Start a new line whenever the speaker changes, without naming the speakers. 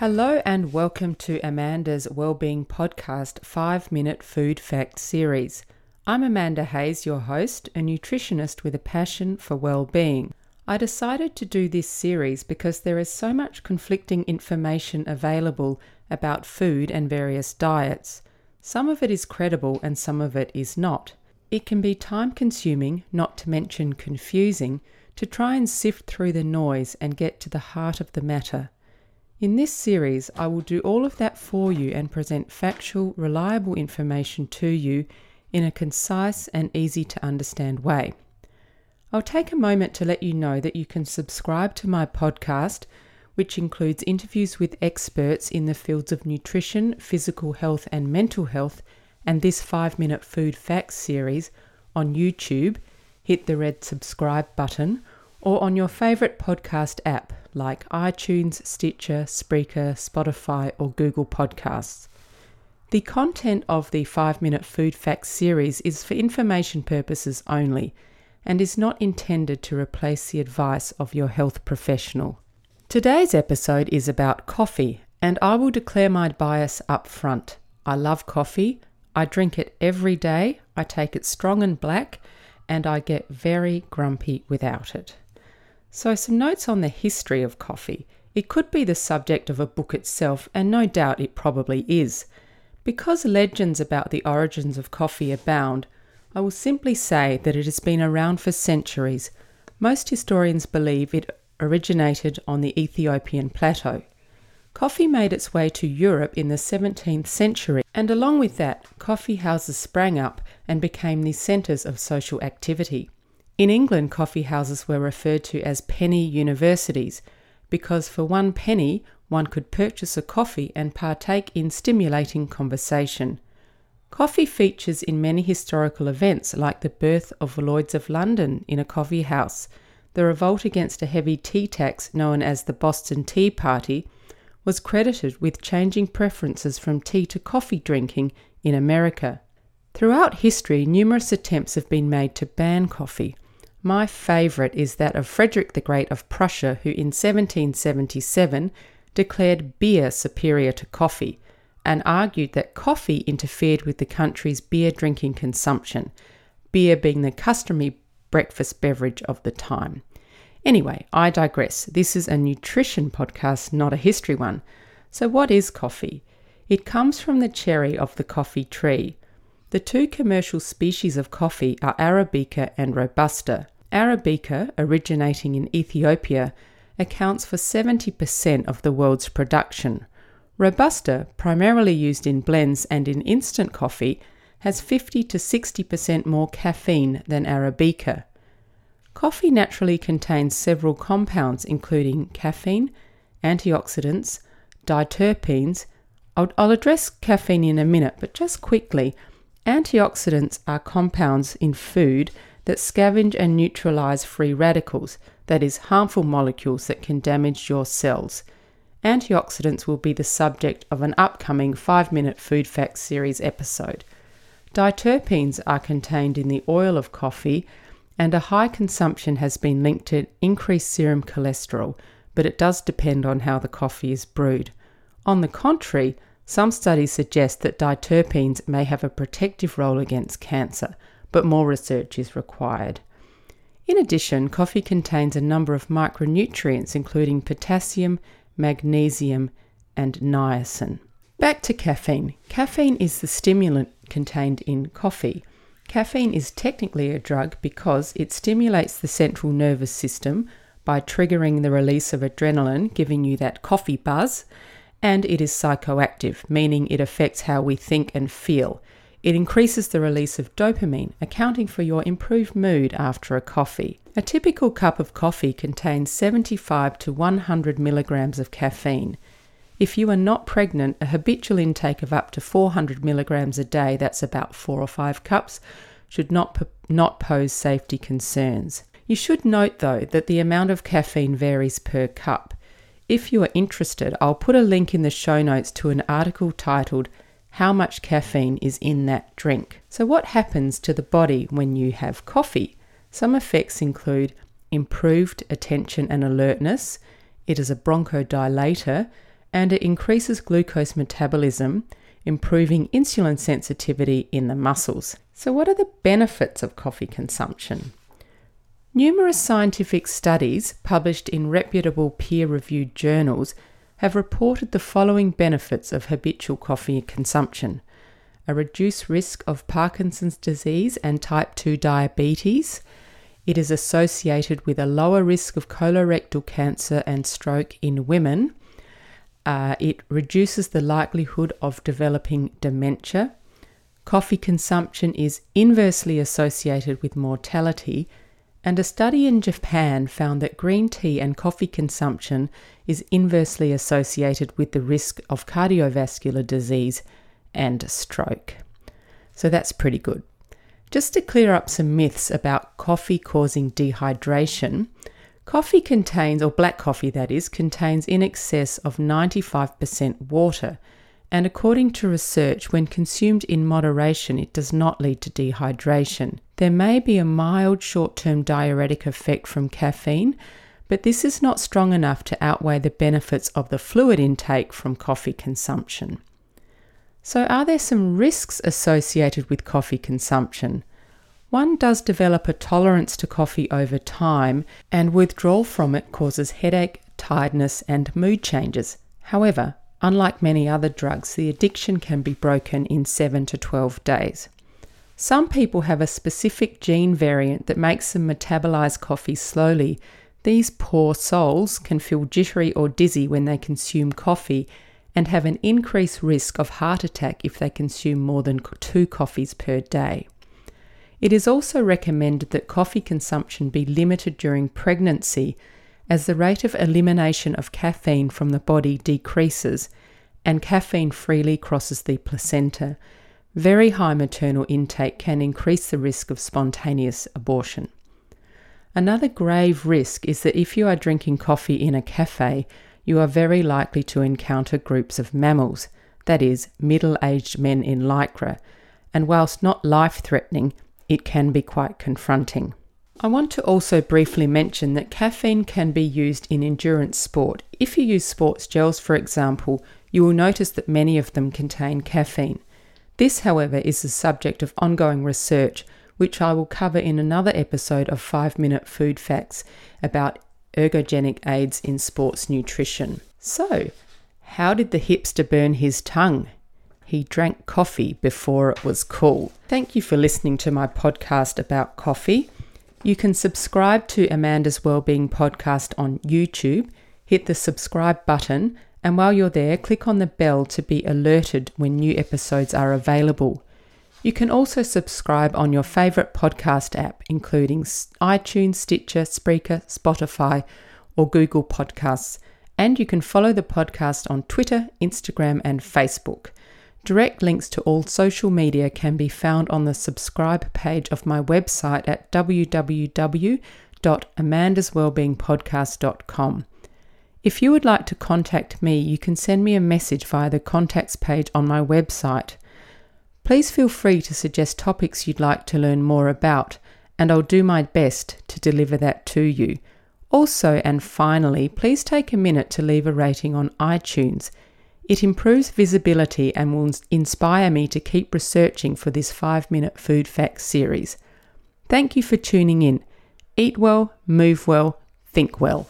Hello and welcome to Amanda's Wellbeing Podcast 5 Minute Food Fact Series. I'm Amanda Hayes, your host, a nutritionist with a passion for well-being. I decided to do this series because there is so much conflicting information available about food and various diets. Some of it is credible and some of it is not. It can be time consuming, not to mention confusing, to try and sift through the noise and get to the heart of the matter. In this series, I will do all of that for you and present factual, reliable information to you in a concise and easy to understand way. I'll take a moment to let you know that you can subscribe to my podcast, which includes interviews with experts in the fields of nutrition, physical health, and mental health, and this 5 minute food facts series on YouTube. Hit the red subscribe button or on your favourite podcast app like iTunes, Stitcher, Spreaker, Spotify, or Google Podcasts. The content of the 5 Minute Food Facts series is for information purposes only and is not intended to replace the advice of your health professional. Today's episode is about coffee, and I will declare my bias up front. I love coffee, I drink it every day, I take it strong and black, and I get very grumpy without it. So, some notes on the history of coffee. It could be the subject of a book itself, and no doubt it probably is. Because legends about the origins of coffee abound, I will simply say that it has been around for centuries. Most historians believe it originated on the Ethiopian plateau. Coffee made its way to Europe in the 17th century, and along with that, coffee houses sprang up and became the centres of social activity. In England, coffee houses were referred to as penny universities because for one penny one could purchase a coffee and partake in stimulating conversation. Coffee features in many historical events like the birth of Lloyds of London in a coffee house, the revolt against a heavy tea tax known as the Boston Tea Party was credited with changing preferences from tea to coffee drinking in America. Throughout history, numerous attempts have been made to ban coffee, my favourite is that of Frederick the Great of Prussia, who in 1777 declared beer superior to coffee and argued that coffee interfered with the country's beer drinking consumption, beer being the customary breakfast beverage of the time. Anyway, I digress. This is a nutrition podcast, not a history one. So, what is coffee? It comes from the cherry of the coffee tree. The two commercial species of coffee are Arabica and Robusta. Arabica, originating in Ethiopia, accounts for 70% of the world's production. Robusta, primarily used in blends and in instant coffee, has 50 to 60% more caffeine than Arabica. Coffee naturally contains several compounds, including caffeine, antioxidants, diterpenes. I'll, I'll address caffeine in a minute, but just quickly, Antioxidants are compounds in food that scavenge and neutralize free radicals, that is, harmful molecules that can damage your cells. Antioxidants will be the subject of an upcoming 5 minute Food Facts series episode. Diterpenes are contained in the oil of coffee, and a high consumption has been linked to increased serum cholesterol, but it does depend on how the coffee is brewed. On the contrary, some studies suggest that diterpenes may have a protective role against cancer, but more research is required. In addition, coffee contains a number of micronutrients, including potassium, magnesium, and niacin. Back to caffeine. Caffeine is the stimulant contained in coffee. Caffeine is technically a drug because it stimulates the central nervous system by triggering the release of adrenaline, giving you that coffee buzz, and it is psychoactive, meaning it affects how we think and feel. It increases the release of dopamine, accounting for your improved mood after a coffee. A typical cup of coffee contains 75 to 100 milligrams of caffeine. If you are not pregnant, a habitual intake of up to 400 milligrams a day, that's about four or five cups, should not, not pose safety concerns. You should note, though, that the amount of caffeine varies per cup. If you are interested, I'll put a link in the show notes to an article titled How Much Caffeine is in That Drink. So, what happens to the body when you have coffee? Some effects include improved attention and alertness, it is a bronchodilator, and it increases glucose metabolism, improving insulin sensitivity in the muscles. So, what are the benefits of coffee consumption? Numerous scientific studies published in reputable peer reviewed journals have reported the following benefits of habitual coffee consumption a reduced risk of Parkinson's disease and type 2 diabetes. It is associated with a lower risk of colorectal cancer and stroke in women. Uh, it reduces the likelihood of developing dementia. Coffee consumption is inversely associated with mortality, and a study in Japan found that green tea and coffee consumption is inversely associated with the risk of cardiovascular disease and stroke. So that's pretty good. Just to clear up some myths about coffee causing dehydration, coffee contains, or black coffee that is, contains in excess of 95% water. And according to research, when consumed in moderation, it does not lead to dehydration. There may be a mild short term diuretic effect from caffeine, but this is not strong enough to outweigh the benefits of the fluid intake from coffee consumption. So, are there some risks associated with coffee consumption? One does develop a tolerance to coffee over time, and withdrawal from it causes headache, tiredness, and mood changes. However, unlike many other drugs, the addiction can be broken in 7 to 12 days. Some people have a specific gene variant that makes them metabolize coffee slowly. These poor souls can feel jittery or dizzy when they consume coffee and have an increased risk of heart attack if they consume more than two coffees per day. It is also recommended that coffee consumption be limited during pregnancy as the rate of elimination of caffeine from the body decreases and caffeine freely crosses the placenta. Very high maternal intake can increase the risk of spontaneous abortion. Another grave risk is that if you are drinking coffee in a cafe, you are very likely to encounter groups of MAMILs, that is, middle aged men in lycra, and whilst not life threatening, it can be quite confronting. I want to also briefly mention that caffeine can be used in endurance sport. If you use sports gels, for example, you will notice that many of them contain caffeine. This, however, is the subject of ongoing research, which I will cover in another episode of 5 Minute Food Facts about ergogenic aids in sports nutrition. So, how did the hipster burn his tongue? He drank coffee before it was cool. Thank you for listening to my podcast about coffee. You can subscribe to Amanda's Wellbeing podcast on YouTube, hit the subscribe button, and while you're there, click on the bell to be alerted when new episodes are available. You can also subscribe on your favourite podcast app, including iTunes, Stitcher, Spreaker, Spotify, or Google Podcasts. And you can follow the podcast on Twitter, Instagram, and Facebook. Direct links to all social media can be found on the subscribe page of my website at www.amandaswellbeingpodcast.com. If you would like to contact me, you can send me a message via the contacts page on my website. Please feel free to suggest topics you'd like to learn more about, and I'll do my best to deliver that to you. Also, and finally, please take a minute to leave a rating on iTunes. It improves visibility and will inspire me to keep researching for this 5 minute food facts series. Thank you for tuning in. Eat well, move well, think well.